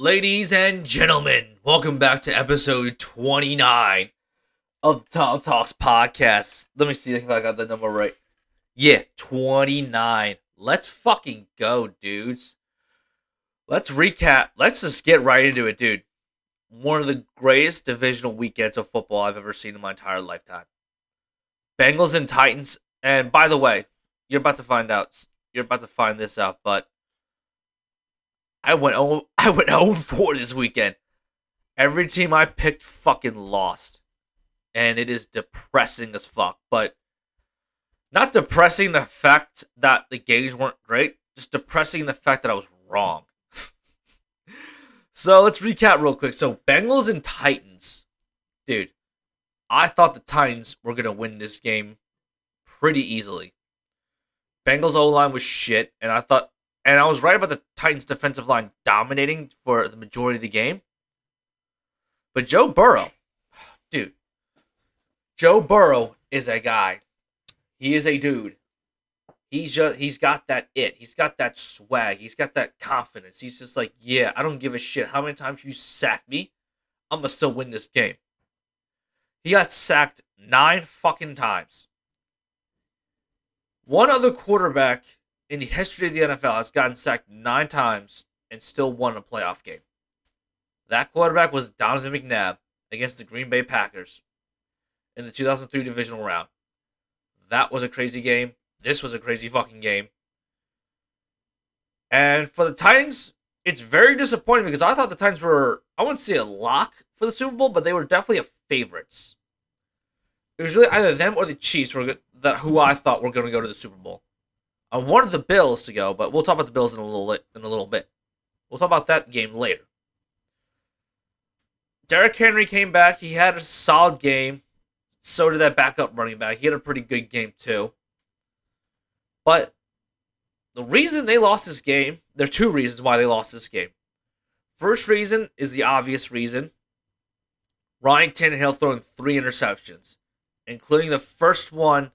Ladies and gentlemen, welcome back to episode 29 of the Tom Talks podcast. Let me see if I got the number right. Yeah, 29. Let's fucking go, dudes. Let's recap. Let's just get right into it, dude. One of the greatest divisional weekends of football I've ever seen in my entire lifetime. Bengals and Titans. And by the way, you're about to find out. You're about to find this out, but I went 0, I went 0 4 this weekend. Every team I picked fucking lost. And it is depressing as fuck. But not depressing the fact that the games weren't great, just depressing the fact that I was wrong. so let's recap real quick. So Bengals and Titans. Dude, I thought the Titans were gonna win this game pretty easily. Bengals O line was shit, and I thought and I was right about the Titans defensive line dominating for the majority of the game. But Joe Burrow, dude, Joe Burrow is a guy. He is a dude. He's just he's got that it. He's got that swag. He's got that confidence. He's just like, yeah, I don't give a shit how many times you sack me. I'm gonna still win this game. He got sacked nine fucking times. One other quarterback in the history of the NFL has gotten sacked nine times and still won a playoff game. That quarterback was Donovan McNabb against the Green Bay Packers in the 2003 divisional round. That was a crazy game. This was a crazy fucking game. And for the Titans, it's very disappointing because I thought the Titans were, I wouldn't say a lock for the Super Bowl, but they were definitely a favorites. It was really either them or the Chiefs were that who I thought were going to go to the Super Bowl. I wanted the Bills to go, but we'll talk about the Bills in a little in a little bit. We'll talk about that game later. Derrick Henry came back. He had a solid game. So did that backup running back. He had a pretty good game too. But the reason they lost this game, there are two reasons why they lost this game. First reason is the obvious reason. Ryan Tannehill throwing three interceptions, including the first one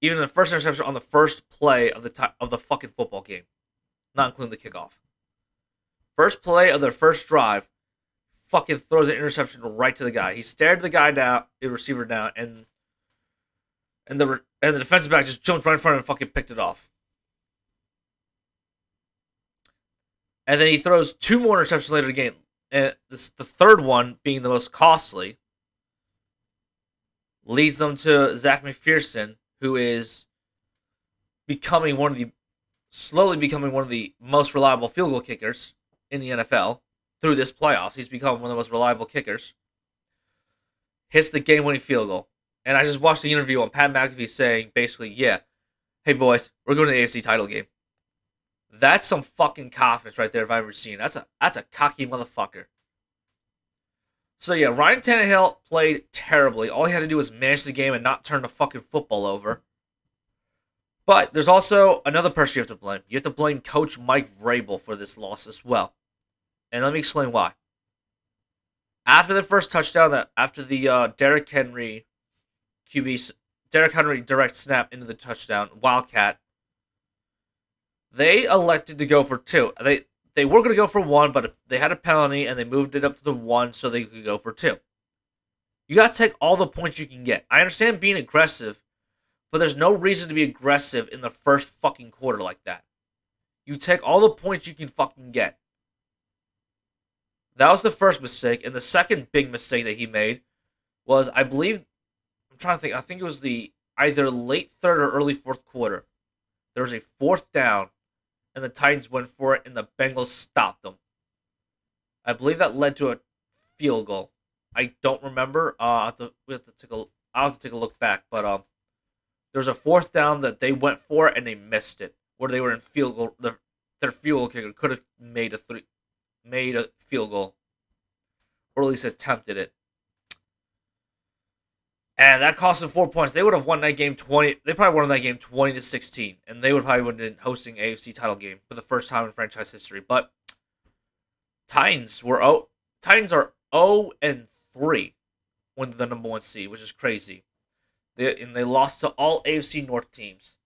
even the first interception on the first play of the t- of the fucking football game, not including the kickoff. First play of their first drive, fucking throws an interception right to the guy. He stared the guy down, the receiver down, and and the and the defensive back just jumped right in front of him and fucking picked it off. And then he throws two more interceptions later in the game. And this the third one being the most costly leads them to Zach McPherson who is becoming one of the slowly becoming one of the most reliable field goal kickers in the NFL through this playoffs. He's become one of the most reliable kickers. Hits the game winning field goal. And I just watched the interview on Pat McAfee saying basically, yeah, hey boys, we're going to the AFC title game. That's some fucking confidence right there if I've ever seen. That's a that's a cocky motherfucker. So yeah, Ryan Tannehill played terribly. All he had to do was manage the game and not turn the fucking football over. But there's also another person you have to blame. You have to blame Coach Mike Vrabel for this loss as well. And let me explain why. After the first touchdown, that after the uh, Derrick Henry QB, Derrick Henry direct snap into the touchdown, Wildcat, they elected to go for two. They they were going to go for one, but they had a penalty and they moved it up to the one so they could go for two. You got to take all the points you can get. I understand being aggressive, but there's no reason to be aggressive in the first fucking quarter like that. You take all the points you can fucking get. That was the first mistake. And the second big mistake that he made was, I believe, I'm trying to think, I think it was the either late third or early fourth quarter. There was a fourth down and the Titans went for it, and the Bengals stopped them. I believe that led to a field goal. I don't remember. Uh, I have to, we have to take a. I have to take a look back, but um, there was a fourth down that they went for and they missed it, where they were in field goal. The, their field goal kicker could have made a three, made a field goal, or at least attempted it and that cost them four points. They would have won that game twenty. They probably won that game twenty to sixteen, and they would probably have been hosting AFC title game for the first time in franchise history. But Titans were oh Titans are zero oh and three when the number one seed, which is crazy. They and they lost to all AFC North teams.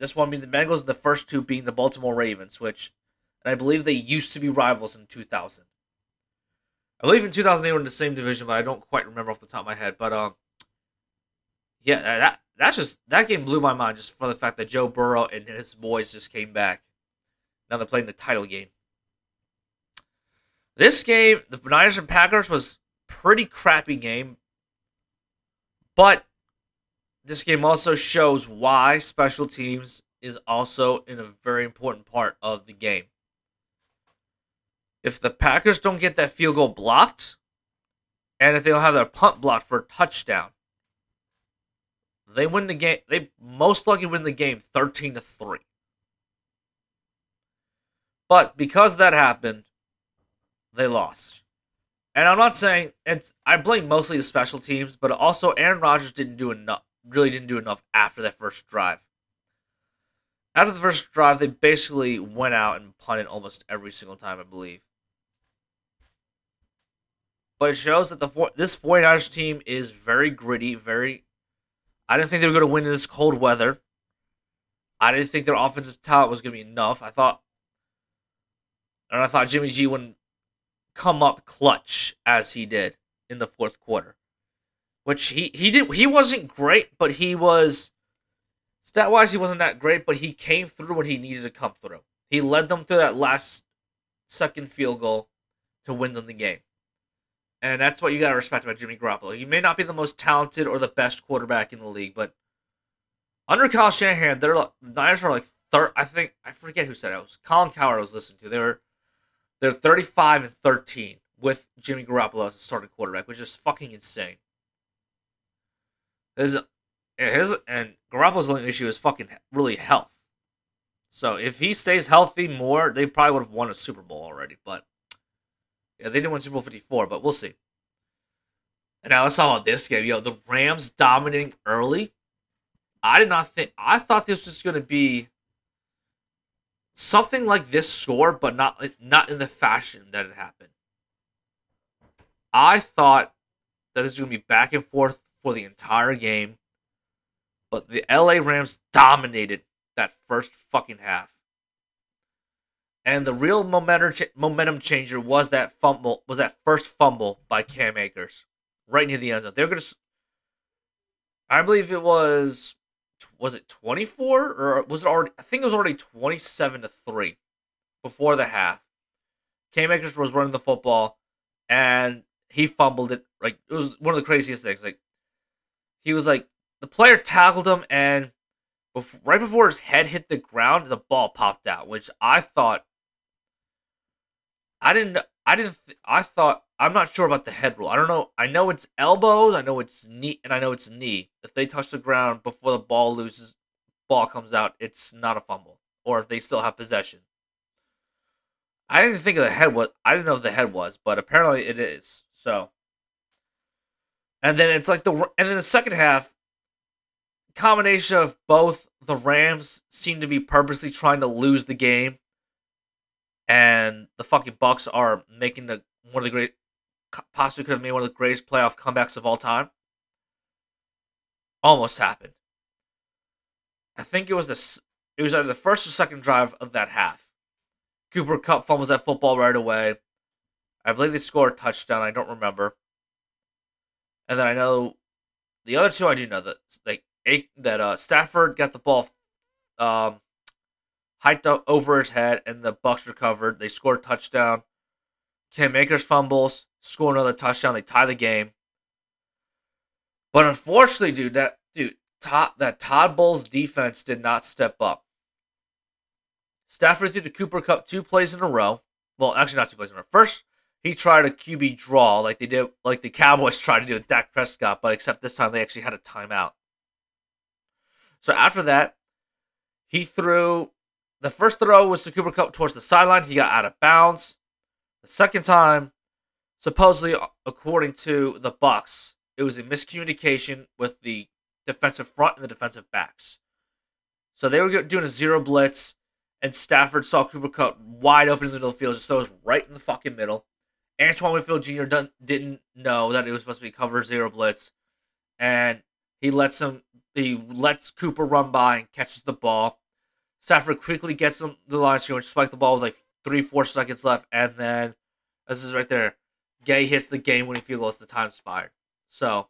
This one being the Bengals, and the first two being the Baltimore Ravens, which and I believe they used to be rivals in two thousand. I believe in 2008 we were in the same division, but I don't quite remember off the top of my head. But um, yeah, uh, that that's just that game blew my mind just for the fact that Joe Burrow and his boys just came back. Now they're playing the title game. This game, the Niners and Packers, was pretty crappy game, but this game also shows why special teams is also in a very important part of the game. If the Packers don't get that field goal blocked, and if they don't have their punt blocked for a touchdown, they win the game. They most likely win the game 13 to 3. But because that happened, they lost. And I'm not saying it's I blame mostly the special teams, but also Aaron Rodgers didn't do enough really didn't do enough after that first drive. After the first drive, they basically went out and punted almost every single time, I believe. But it shows that the this 49ers team is very gritty, very I didn't think they were going to win in this cold weather. I didn't think their offensive talent was going to be enough. I thought and I thought Jimmy G wouldn't come up clutch as he did in the fourth quarter. Which he, he did he wasn't great, but he was stat wise he wasn't that great, but he came through when he needed to come through. He led them to that last second field goal to win them the game. And that's what you gotta respect about Jimmy Garoppolo. He may not be the most talented or the best quarterback in the league, but under Kyle Shanahan, they're like, the Niners are like third. I think I forget who said it. it was Colin Cowherd I was listening to. They were they're 35 and 13 with Jimmy Garoppolo as a starting quarterback, which is fucking insane. His, his and Garoppolo's only issue is fucking really health. So if he stays healthy more, they probably would have won a Super Bowl already. But yeah, they didn't win Super Bowl 54, but we'll see. And now let's talk about this game. Yo, the Rams dominating early. I did not think I thought this was gonna be something like this score, but not not in the fashion that it happened. I thought that this was going to be back and forth for the entire game, but the LA Rams dominated that first fucking half. And the real momentum momentum changer was that fumble was that first fumble by Cam Akers right near the end zone. They're to I believe it was was it 24 or was it already I think it was already 27 to 3 before the half. Cam Akers was running the football and he fumbled it like it was one of the craziest things like he was like the player tackled him and right before his head hit the ground the ball popped out which I thought I didn't I didn't I thought I'm not sure about the head rule. I don't know. I know it's elbows. I know it's knee, and I know it's knee. If they touch the ground before the ball loses, ball comes out, it's not a fumble. Or if they still have possession. I didn't think of the head was. I didn't know if the head was, but apparently it is. So. And then it's like the and then the second half. Combination of both the Rams seem to be purposely trying to lose the game, and the fucking Bucks are making the one of the great possibly could have made one of the greatest playoff comebacks of all time. Almost happened. I think it was the it was either the first or second drive of that half. Cooper Kupp fumbles that football right away. I believe they scored a touchdown. I don't remember. And then I know the other two. I do know that like that uh, Stafford got the ball um, hiked up over his head, and the Bucks recovered. They scored a touchdown. Cam Akers fumbles score another touchdown. They tie the game. But unfortunately, dude, that dude, Todd, that Todd Bowles defense did not step up. Stafford threw the Cooper Kupp two plays in a row. Well, actually, not two plays in a row. First, he tried a QB draw like they did, like the Cowboys tried to do with Dak Prescott, but except this time they actually had a timeout. So after that, he threw the first throw was to Cooper Kupp towards the sideline. He got out of bounds. The second time, supposedly according to the Bucks, it was a miscommunication with the defensive front and the defensive backs. So they were doing a zero blitz, and Stafford saw Cooper Kupp wide open in the middle of the field, just throws right in the fucking middle. Antoine Winfield Jr. didn't know that it was supposed to be cover zero blitz, and he lets him. He lets Cooper run by and catches the ball. Stafford quickly gets him the line scrimmage, spike the ball with like three, four seconds left, and then this is right there. Gay hits the game-winning field goal as the time expired. So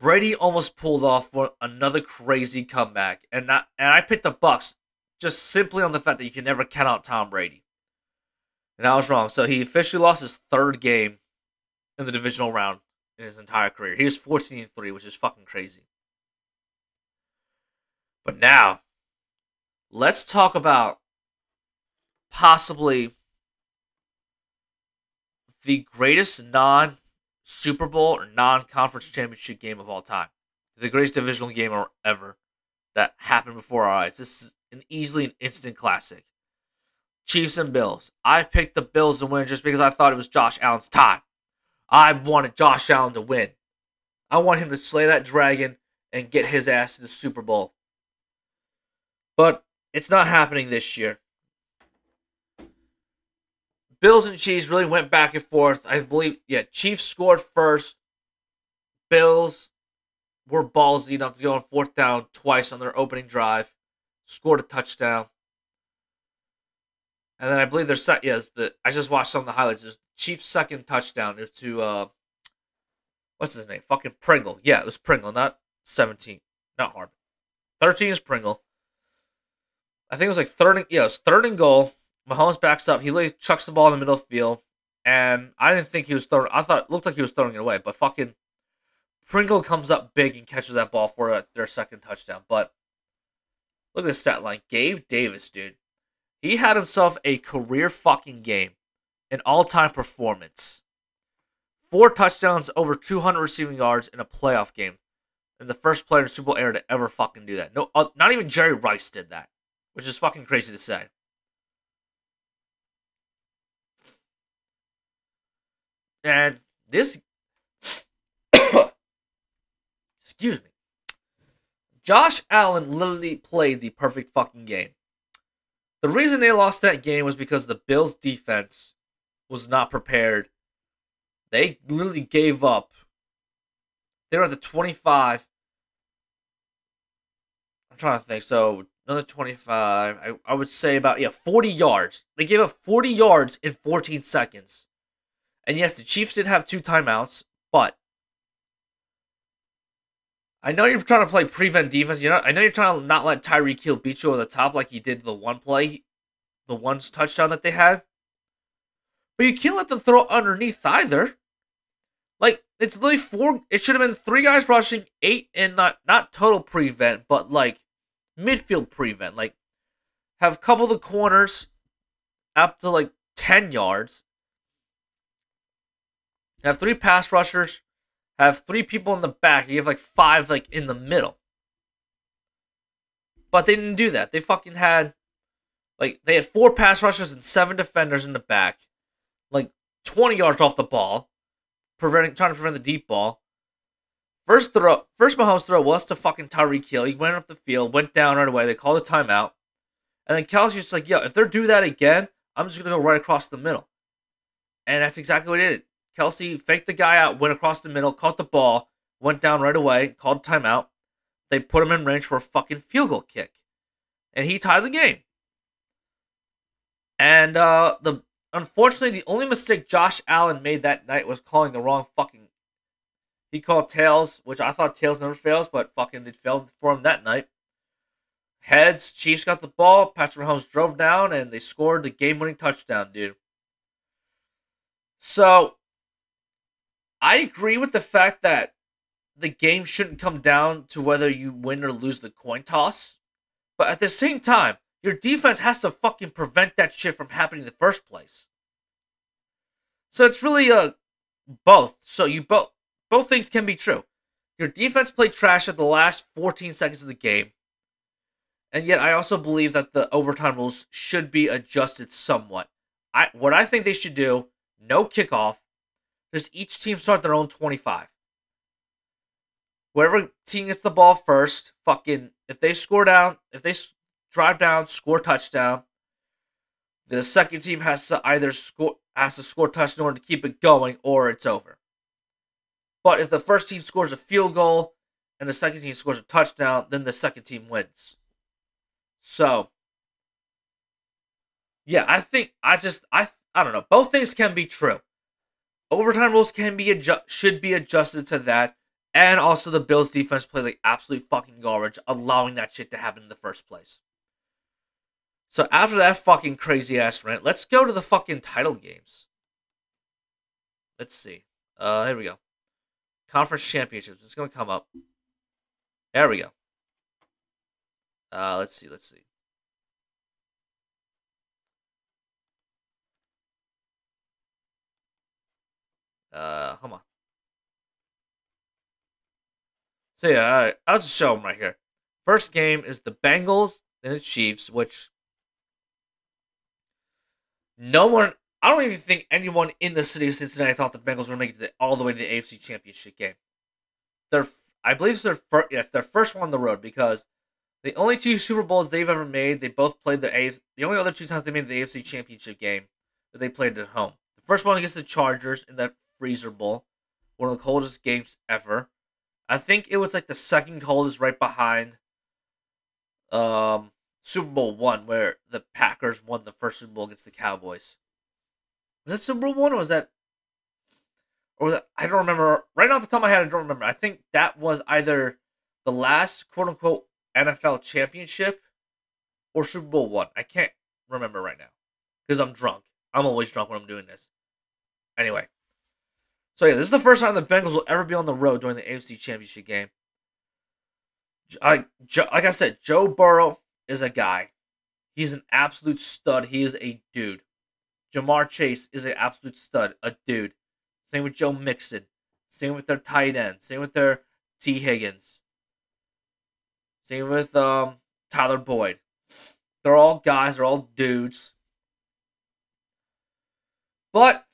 Brady almost pulled off another crazy comeback, and not, and I picked the Bucks just simply on the fact that you can never count out Tom Brady. And I was wrong. So he officially lost his third game in the divisional round in his entire career. He was 14 3, which is fucking crazy. But now, let's talk about possibly the greatest non Super Bowl or non conference championship game of all time. The greatest divisional game ever that happened before our eyes. This is an easily an instant classic. Chiefs and Bills. I picked the Bills to win just because I thought it was Josh Allen's time. I wanted Josh Allen to win. I want him to slay that dragon and get his ass to the Super Bowl. But it's not happening this year. Bills and Chiefs really went back and forth. I believe, yeah, Chiefs scored first. Bills were ballsy enough to go on fourth down twice on their opening drive, scored a touchdown. And then I believe their set, yes, the I just watched some of the highlights. There's Chiefs' second touchdown is to uh, what's his name? Fucking Pringle. Yeah, it was Pringle, not 17, not Hardman. 13 is Pringle. I think it was like third. And, yeah, it was third and goal. Mahomes backs up. He literally chucks the ball in the middle of the field, and I didn't think he was throwing. I thought it looked like he was throwing it away, but fucking Pringle comes up big and catches that ball for their second touchdown. But look at the stat line. Gabe Davis, dude, he had himself a career fucking game, an all-time performance. Four touchdowns, over 200 receiving yards in a playoff game, and the first player in Super Bowl era to ever fucking do that. No, uh, not even Jerry Rice did that, which is fucking crazy to say. And this, excuse me, Josh Allen literally played the perfect fucking game. The reason they lost that game was because the Bills' defense was not prepared. They literally gave up. They were at the 25. I'm trying to think. So another 25. I, I would say about, yeah, 40 yards. They gave up 40 yards in 14 seconds. And yes, the Chiefs did have two timeouts, but I know you're trying to play prevent defense. You know, I know you're trying to not let Tyreek Hill beat you over the top like he did the one play, the one touchdown that they had. But you can't let them throw underneath either. Like it's literally four. It should have been three guys rushing, eight and not not total prevent, but like midfield prevent. Like have couple of the corners up to like ten yards, have three pass rushers, have three people in the back. You have like five like in the middle. But they didn't do that. They fucking had like they had four pass rushers and seven defenders in the back, like 20 yards off the ball, preventing trying to prevent the deep ball. First throw, first Mahomes throw was to fucking Tyreek Hill. He went up the field, went down right away. They called a timeout, and then Kelce's just like, "Yo, if they do that again, I'm just gonna go right across the middle." And that's exactly what he did. Kelce faked the guy out, went across the middle, caught the ball, went down right away, called timeout. They put him in range for a fucking field goal kick. And he tied the game. And uh the unfortunately the only mistake Josh Allen made that night was calling the wrong fucking he called tails, which I thought tails never fails, but fucking it failed for him that night. Heads, Chiefs got the ball, Patrick Mahomes drove down, and they scored the game winning touchdown, dude. So I agree with the fact that the game shouldn't come down to whether you win or lose the coin toss. But at the same time, your defense has to fucking prevent that shit from happening in the first place. So it's really uh both. So you both both things can be true. Your defense played trash at the last 14 seconds of the game. And yet I also believe that the overtime rules should be adjusted somewhat. I what I think they should do, no kickoff, just each team start their own 25. Whoever team gets the ball first, fucking, if they score down, if they drive down, score touchdown, the second team has to either score has to score touchdown to keep it going, or it's over. But if the first team scores a field goal and the second team scores a touchdown, then the second team wins. So, yeah, I think I just I I don't know. Both things can be true. Overtime rules can be adju- should be adjusted to that, and also the Bills defense played like absolute fucking garbage, allowing that shit to happen in the first place. So after that fucking crazy ass rant, let's go to the fucking title games. Let's see. Uh, here we go. Conference championships. It's gonna come up. There we go. Uh, let's see. Let's see. Uh, come on. So yeah, I'll just show them right here. First game is the Bengals and the Chiefs, which no one, I don't even think anyone in the city of Cincinnati thought the Bengals were making it all the way to the AFC Championship game. Their, I believe it's their first, yes, their first one on the road because the only two Super Bowls they've ever made, they both played the AFC. The only other two times they made the AFC Championship game that they played at home. The first one against the Chargers in that Freezer Bowl, one of the coldest games ever. I think it was like the second coldest, right behind um, Super Bowl one, where the Packers won the first Super Bowl against the Cowboys. Was that Super Bowl one, or was that, or was that, I don't remember. Right off the top of my head, I don't remember. I think that was either the last quote unquote NFL championship or Super Bowl one. I can't remember right now because I'm drunk. I'm always drunk when I'm doing this. Anyway, so yeah, this is the first time the Bengals will ever be on the road during the AFC Championship game. I, like I said, Joe Burrow is a guy. He's an absolute stud. He is a dude. Ja'Marr Chase is an absolute stud, a dude. Same with Joe Mixon. Same with their tight end. Same with their T. Higgins. Same with um, Tyler Boyd. They're all guys. They're all dudes. But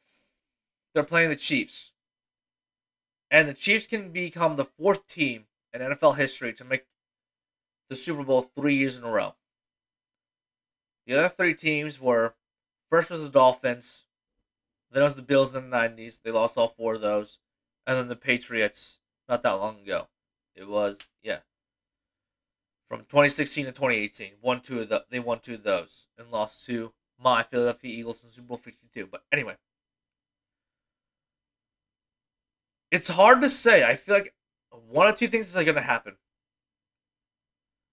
they're playing the Chiefs. And the Chiefs can become the fourth team in NFL history to make the Super Bowl three years in a row. The other three teams were first was the Dolphins, then it was the Bills in the 90s. They lost all four of those. And then the Patriots not that long ago. It was, yeah. From 2016 to 2018. Won two of the they won two of those and lost to my Philadelphia Eagles in Super Bowl 52. But anyway. It's hard to say. I feel like one of two things is going to happen.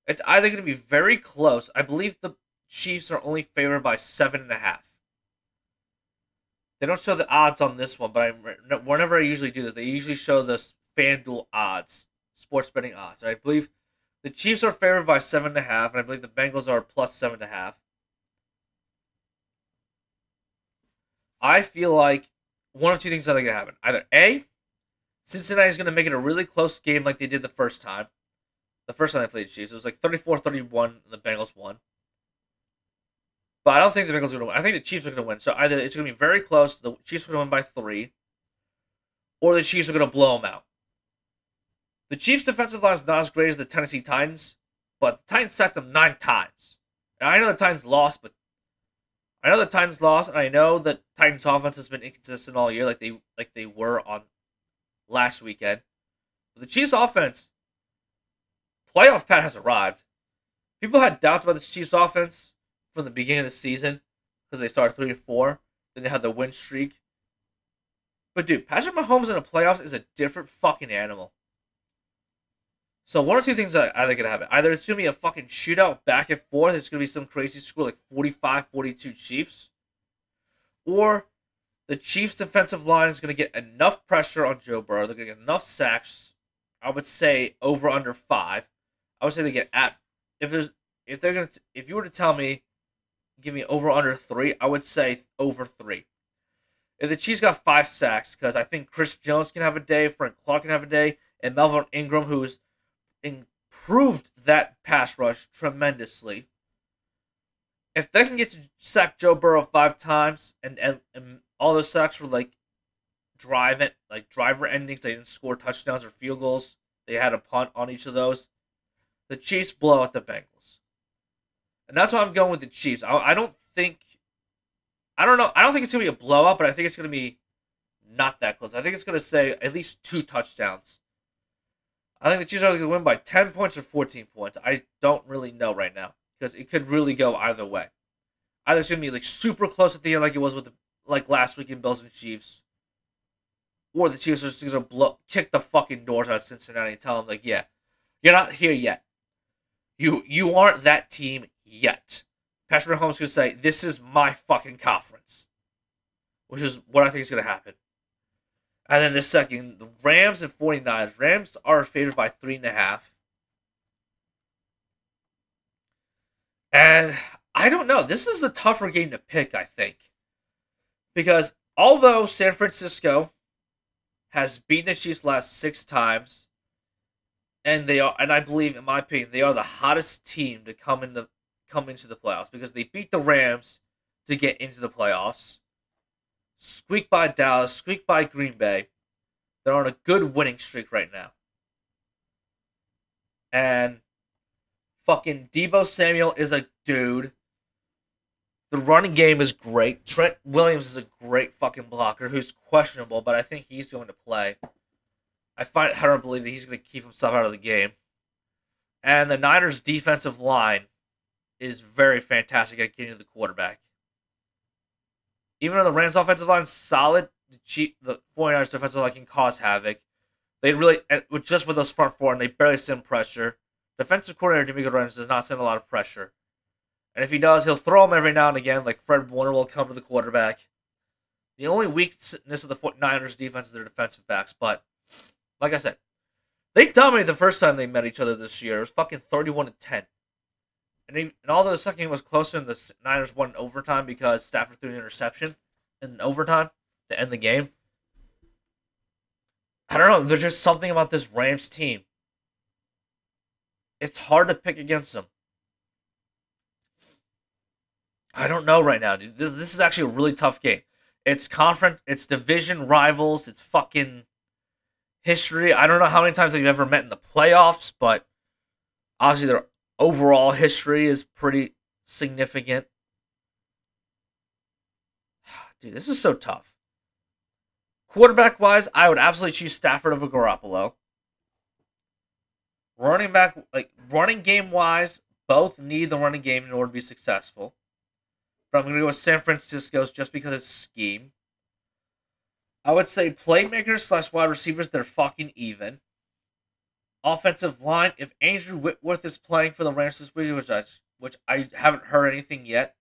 It's either going to be very close. I believe the Chiefs are only favored by seven and a half. They don't show the odds on this one, but I whenever I usually do this, they usually show the FanDuel odds, sports betting odds. I believe the Chiefs are favored by seven and a half, and I believe the Bengals are plus seven and a half. I feel like one of two things are going to happen. Either A, Cincinnati is going to make it a really close game like they did the first time. The first time they played the Chiefs, it was like 34-31 and the Bengals won. But I don't think the Bengals are going to win. I think the Chiefs are going to win. So either it's going to be very close, the Chiefs are going to win by three, or the Chiefs are going to blow them out. The Chiefs' defensive line is not as great as the Tennessee Titans, but the Titans sacked them nine times. And I know the Titans lost, but I know the Titans lost, and I know that Titans' offense has been inconsistent all year, like they like they were on last weekend. But the Chiefs' offense, playoff pad has arrived. People had doubts about the Chiefs' offense from the beginning of the season because they started three and four. Then they had the win streak. But dude, Patrick Mahomes in the playoffs is a different fucking animal. So one or two things are either gonna happen. Either it's gonna be a fucking shootout back and forth. It's gonna be some crazy score like 45-42 Chiefs, or the Chiefs' defensive line is to get enough pressure on Joe Burrow. They're to get enough sacks. I would say over under five. I would say they get at if there's if they're gonna if you were to tell me give me over under three, I would say over three. If the Chiefs got five sacks, because I think Chris Jones can have a day, Frank Clark can have a day, and Melvin Ingram, who's improved that pass rush tremendously. If they can get to sack Joe Burrow five times and, and, and all those sacks were like drive it like driver endings. They didn't score touchdowns or field goals. They had a punt on each of those. The Chiefs blow out the Bengals, and that's why I'm going with the Chiefs. I, I don't think, I don't know, I don't think it's gonna be a blowout, but I think it's gonna be not that close. I think it's gonna say at least two touchdowns. I think the Chiefs are going to win by 10 points or 14 points. I don't really know right now because it could really go either way. Either it's going to be like super close at the end, like it was with the like last week in Bills and Chiefs, or the Chiefs are just gonna blow, kick the fucking doors out of Cincinnati and tell them like, yeah, you're not here yet. You you aren't that team yet. Patrick Mahomes gonna say, "This is my fucking conference," which is what I think is gonna happen. And then the second, the Rams and 49ers. Rams are favored by three and a half. And I don't know. This is a tougher game to pick, I think. Because although San Francisco has beaten the Chiefs last six times, and they are and I believe in my opinion, they are the hottest team to come into come into the playoffs because they beat the Rams to get into the playoffs. Squeak by Dallas, squeak by Green Bay. They're on a good winning streak right now. And fucking Deebo Samuel is a dude. The running game is great. Trent Williams is a great fucking blocker who's questionable, but I think he's going to play. I find it hard to believe that he's going to keep himself out of the game. And the Niners' defensive line is very fantastic at getting to the quarterback. Even though the Rams' offensive line is solid, the, Chief, the 49ers' defensive line can cause havoc. They really, with just with those front four, and they barely send pressure. Defensive coordinator DeMeco Ryans does not send a lot of pressure. And if he does, he'll throw them every now and again, like Fred Warner will come to the quarterback. The only weakness of the 49ers defense is their defensive backs, but like I said, they dominated the first time they met each other this year. It was fucking 31 to 10. And, he, and although the second game was closer and the Niners won in overtime because Stafford threw an interception in overtime to end the game, I don't know. There's just something about this Rams team. It's hard to pick against them. I don't know right now, dude. This this is actually a really tough game. It's conference, it's division rivals, it's fucking history. I don't know how many times they've ever met in the playoffs, but obviously their overall history is pretty significant. Dude, this is so tough. Quarterback wise, I would absolutely choose Stafford over Garoppolo. Running back, like running game wise, both need the running game in order to be successful. But I'm going to go with San Francisco's just because it's scheme. I would say playmakers slash wide receivers, they're fucking even. Offensive line, if Andrew Whitworth is playing for the Rams this week, which I, which I haven't heard anything yet,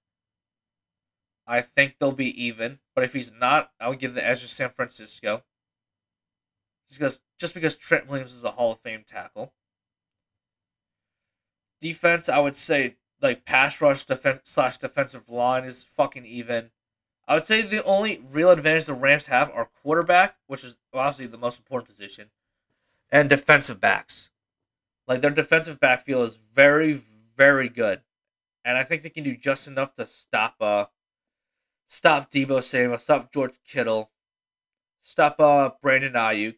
I think they'll be even. But if he's not, I would give the edge to San Francisco. Just because, just because Trent Williams is a Hall of Fame tackle. Defense, I would say like pass rush defense slash defensive line is fucking even. I would say the only real advantage the Rams have are quarterback, which is obviously the most important position, and defensive backs. Like their defensive backfield is very, very good, and I think they can do just enough to stop uh stop Deebo Samuel, stop George Kittle, stop uh Brandon Aiyuk.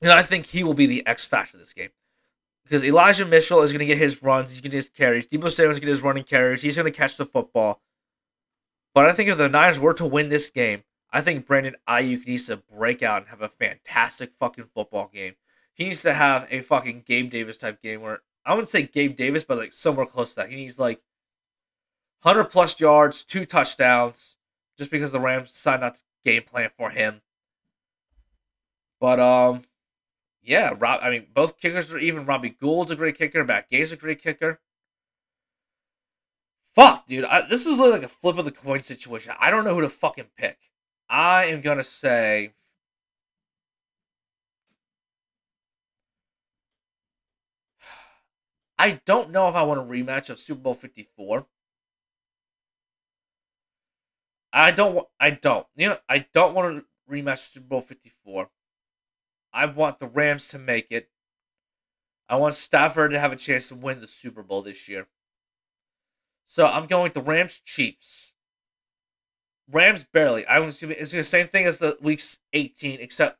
And I think he will be the X factor this game because Elijah Mitchell is going to get his runs, he's going to get his carries. Deebo Samuel is going to get his running carries. He's going to catch the football. But I think if the Niners were to win this game, I think Brandon Aiyuk needs to break out and have a fantastic fucking football game. He needs to have a fucking Gabe Davis type game where I wouldn't say Gabe Davis, but like somewhere close to that. He needs like 100 plus yards, two touchdowns, just because the Rams decided not to game plan for him. But um, yeah, Rob. I mean, both kickers are even. Robbie Gould's a great kicker. Matt Gay's a great kicker. Fuck, dude. I, this is like a flip of the coin situation. I don't know who to fucking pick. I am gonna say. I don't know if I want a rematch of Super Bowl Fifty Four. I don't. want I don't. You know, I don't want to rematch Super Bowl Fifty Four. I want the Rams to make it. I want Stafford to have a chance to win the Super Bowl this year. So I'm going with the Rams Chiefs. Rams barely. I was it's the same thing as the weeks 18, except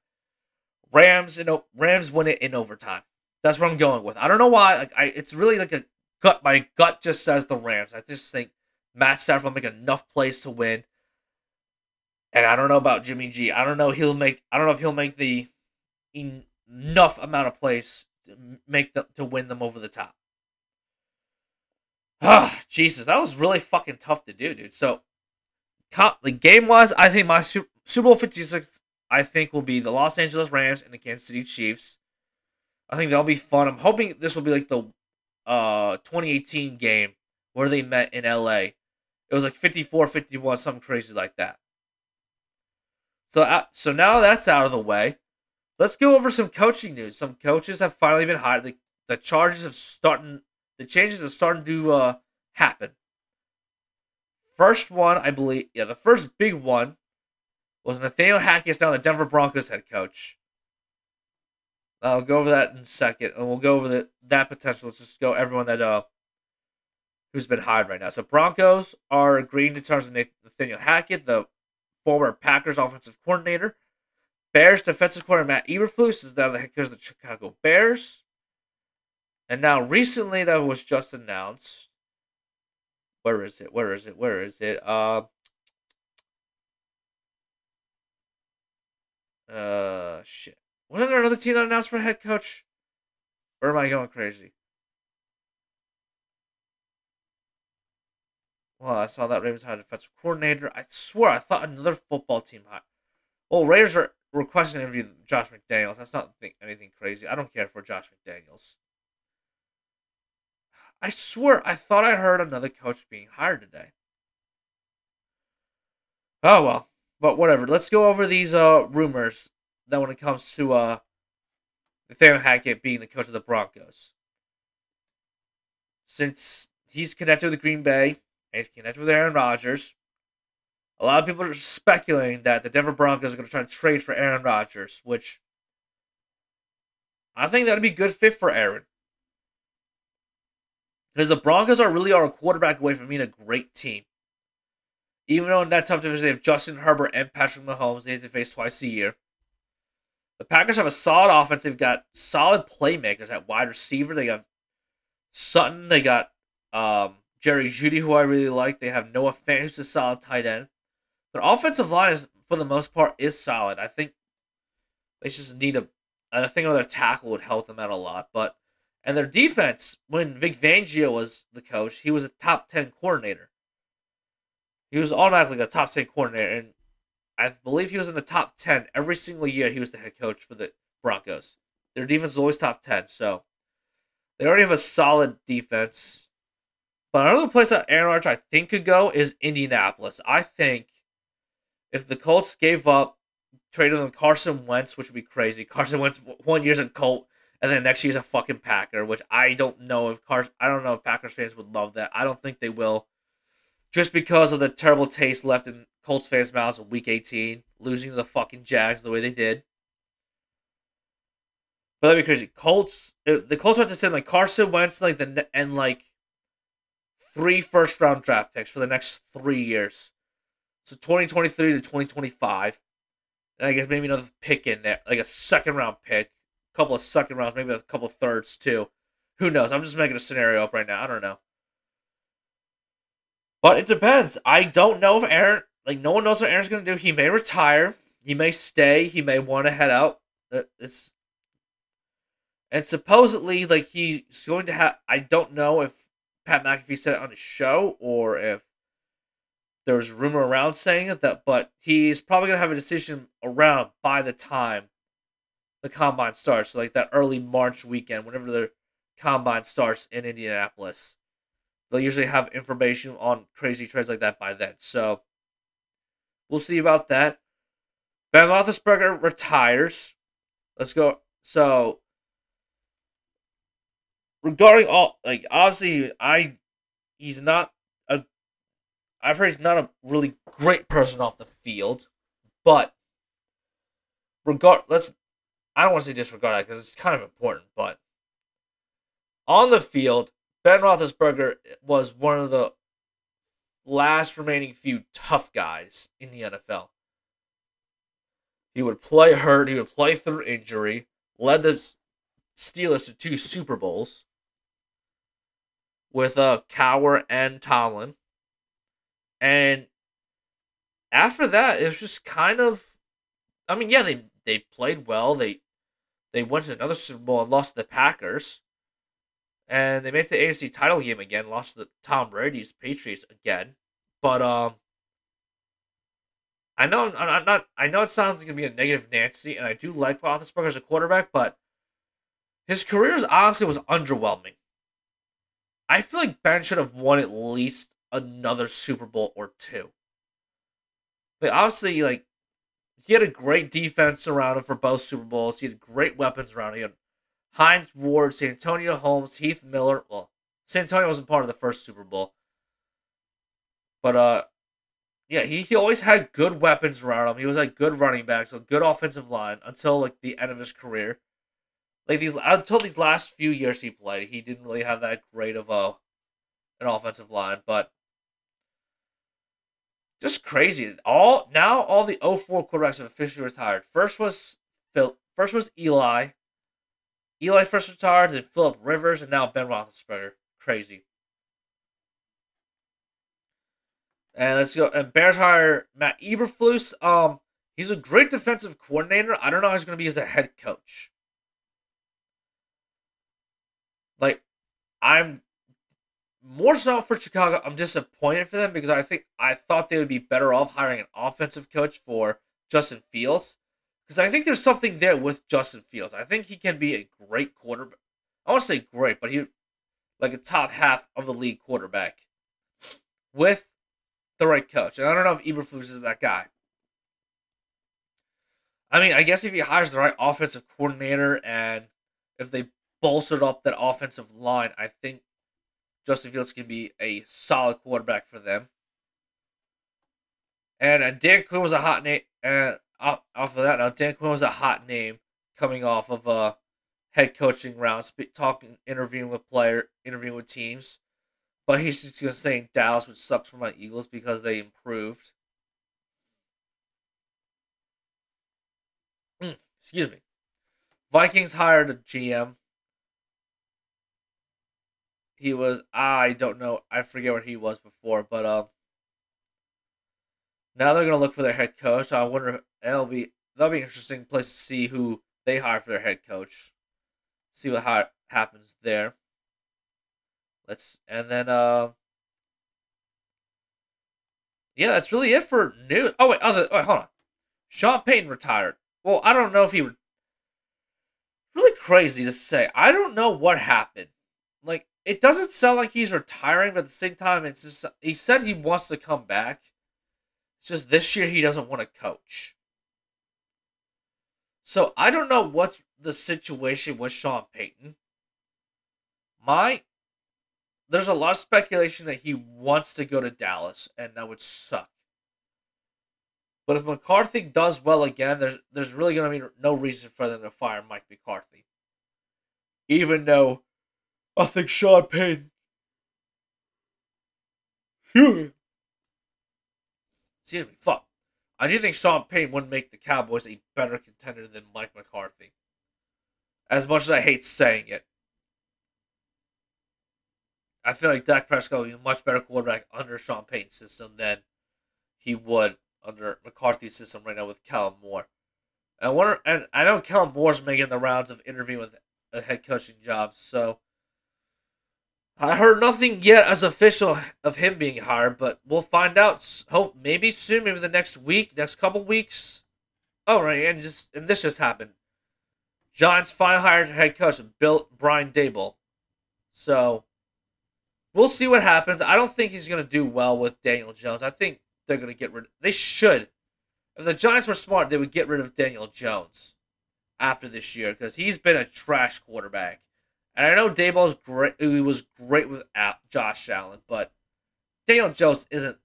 Rams and Rams win it in overtime. That's what I'm going with. I don't know why. Like I, it's really like a gut. My gut just says the Rams. I just think Matt Stafford will make enough plays to win. And I don't know about Jimmy G. I don't know he'll make. I don't know if he'll make the enough amount of plays to make them to win them over the top. Ah, Jesus, that was really fucking tough to do, dude. So, like game wise, I think my Super, Bowl fifty six, I think will be the Los Angeles Rams and the Kansas City Chiefs. I think that'll be fun. I'm hoping this will be like the uh 2018 game where they met in LA. It was like 54-51, something crazy like that. So, uh, so now that's out of the way. Let's go over some coaching news. Some coaches have finally been hired. The, the charges have starting the changes are starting to uh, happen. First one, I believe, yeah, the first big one was Nathaniel Hackett now the Denver Broncos head coach. I'll go over that in a second, and we'll go over the, that potential. Let's just go everyone that uh who's been hired right now. So Broncos are agreeing to terms with Nathaniel Hackett, the former Packers offensive coordinator. Bears defensive coordinator Matt Eberflus is now the head coach of the Chicago Bears. And now recently that was just announced. Where is it? Where is it? Where is it? Uh Uh shit. Wasn't there another team that announced for head coach? Or am I going crazy? Well, I saw that Ravens had a defensive coordinator. I swear I thought another football team had. Well, Raiders are requesting an interview Josh McDaniels. That's not anything crazy. I don't care for Josh McDaniels. I swear, I thought I heard another coach being hired today. Oh well, but whatever. Let's go over these uh rumors that when it comes to uh Nathaniel Hackett being the coach of the Broncos. Since he's connected with Green Bay and he's connected with Aaron Rodgers, a lot of people are speculating that the Denver Broncos are going to try to trade for Aaron Rodgers, which I think that'd be a good fit for Aaron. Because the Broncos are really are a quarterback away from being a great team. Even though in that tough division they have Justin Herbert and Patrick Mahomes, they have to face twice a year. The Packers have a solid offense. They've got solid playmakers at wide receiver. They got Sutton. They got um, Jerry Jeudy, who I really like. They have Noah Fant, who's a solid tight end. Their offensive line is, for the most part, is solid. I think they just need a. I think another tackle would help them out a lot. But and their defense, when Vic Fangio was the coach, he was a top 10 coordinator. He was automatically a top 10 coordinator. And I believe he was in the top 10 every single year he was the head coach for the Broncos. Their defense is always top 10. So they already have a solid defense. But another place that Aaron Rodgers I think could go is Indianapolis. I think if the Colts gave up, traded them Carson Wentz, which would be crazy. Carson Wentz one year's a Colt and then next year's a fucking Packer, which I don't know if Car- I don't know if Packers fans would love that. I don't think they will, just because of the terrible taste left in Colts fans' mouths in Week 18, losing to the fucking Jags the way they did. But that'd be crazy. Colts, uh, the Colts have to send like Carson Wentz, like the and like three first round draft picks for the next three years, so 2023 to 2025, and I guess maybe another pick in there, like a second round pick couple of second rounds, maybe a couple thirds too. Who knows? I'm just making a scenario up right now. I don't know. But it depends. I don't know if Aaron, like, no one knows what Aaron's going to do. He may retire. He may stay. He may want to head out. It's and supposedly, like, he's going to have. I don't know if Pat McAfee said it on his show or if there's rumor around saying it that, but he's probably going to have a decision around by the time the combine starts, like that early March weekend, whenever the combine starts in Indianapolis. They'll usually have information on crazy trades like that by then. So we'll see about that. Ben Roethlisberger retires. Let's go. So regarding all, like obviously, I he's not a. I've heard he's not a really great person off the field, but regard. Let's I don't want to say disregard that because it's kind of important, but on the field, Ben Roethlisberger was one of the last remaining few tough guys in the NFL. He would play hurt, he would play through injury, led the Steelers to two Super Bowls with uh, Cowher and Tomlin. And after that, it was just kind of I mean, yeah, they they played well. They they went to another Super Bowl and lost to the Packers. and they made the AFC title game again. Lost to the Tom Brady's Patriots again, but um, I know I'm, not. I know it sounds like gonna be a negative Nancy, and I do like Roethlisberger as a quarterback, but his career is honestly was underwhelming. I feel like Ben should have won at least another Super Bowl or two. Like obviously, like he had a great defense around him for both Super Bowls. He had great weapons around him. He had Hines Ward, Santonio Holmes, Heath Miller. Well, Santonio wasn't part of the first Super Bowl. But uh yeah, he, he always had good weapons around him. He was like good running backs, a good offensive line until like the end of his career. Like these until these last few years he played, he didn't really have that great of a an offensive line, but just crazy. All now all the 04 quarterbacks have officially retired. First was Phil first was Eli. Eli first retired, then Philip Rivers, and now Ben Roethlisberger. Crazy. And let's go. And Bears hire Matt Eberflus. Um, he's a great defensive coordinator. I don't know how he's going to be as a head coach. Like, I'm more so for Chicago. I'm disappointed for them because I think I thought they would be better off hiring an offensive coach for Justin Fields because I think there's something there with Justin Fields. I think he can be a great quarterback. I want to say great, but he like a top half of the league quarterback with the right coach. And I don't know if Eberflus is that guy. I mean, I guess if he hires the right offensive coordinator and if they bolstered up that offensive line, I think Justin Fields can be a solid quarterback for them. And uh, Dan Quinn was a hot name. And off, off of that, now Dan Quinn was a hot name coming off of a head coaching rounds, talking, interviewing with player, interviewing with teams. But he's just gonna say Dallas, which sucks for my Eagles because they improved. Mm, excuse me. Vikings hired a GM. He was I don't know I forget what he was before, but um. Now they're gonna look for their head coach. I wonder that'll be that'll be an interesting place to see who they hire for their head coach. See what ha- happens there. Let's and then uh yeah, that's really it for news. Oh wait, other wait, hold on. Sean Payton retired. Well, I don't know if he would. Really crazy to say. I don't know what happened. Like it doesn't sound like he's retiring, but at the same time, it's just he said he wants to come back. It's just this year he doesn't want to coach. So I don't know what's the situation with Sean Payton. My there's a lot of speculation that he wants to go to Dallas, and that would suck. But if McCarthy does well again, there's there's really gonna be no reason for them to fire Mike McCarthy. Even though I think Sean Payton. Excuse me, fuck. I do think Sean Payton would make the Cowboys a better contender than Mike McCarthy. As much as I hate saying it. I feel like Dak Prescott would be a much better quarterback under Sean Payton's system than he would under McCarthy's system right now with Kellen Moore. And I wonder, and I know Kellen Moore's making the rounds of interviewing with a head coaching jobs, so I heard nothing yet as official of him being hired, but we'll find out. Hope maybe soon, maybe the next week, next couple weeks. Oh right, and just and this just happened. Giants finally hired head coach Bill Brian Daboll, So we'll see what happens. I don't think he's to do well with Daniel Jones. I think they're to get rid. They should. If the Giants were smart, they would get rid of Daniel Jones after this year because he's been a trash quarterback. And I know Daboll's great. He was great with Josh Allen, but Daniel Jones isn't.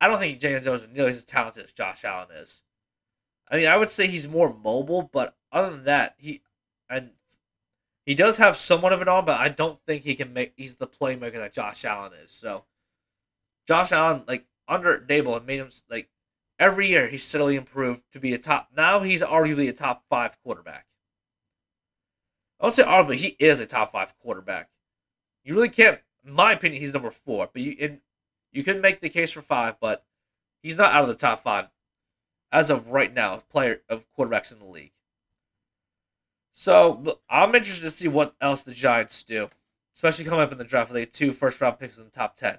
I don't think Daniel Jones is nearly as talented as Josh Allen is. I mean, I would say he's more mobile, but other than that, he and he does have somewhat of an arm, but I don't think he can make. He's the playmaker that Josh Allen is. So, Josh Allen, like under Daboll, made him like every year he steadily improved to be a top. Now he's arguably a top five quarterback. I would say arguably he is a top five quarterback. You really can't. In my opinion, he's number four, but you in you can make the case for five, but he's not out of the top five as of right now. Player of quarterbacks in the league. So I'm interested to see what else the Giants do. especially coming up in the draft with like two first round picks in the top 10.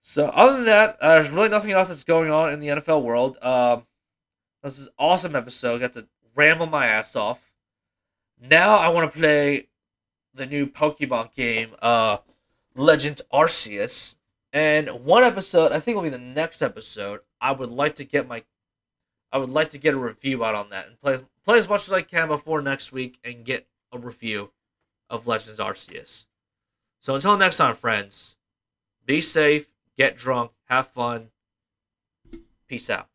So, other than that, uh, there's really nothing else that's going on in the NFL world. Um, this is an awesome episode. I Got to ramble my ass off. Now I want to play the new Pokemon game, uh, Legends Arceus. And one episode, I think will be the next episode. I would like to get my, I would like to get a review out on that and play play as much as I can before next week and get a review of Legends Arceus. So until next time, friends, be safe, get drunk, have fun. Peace out.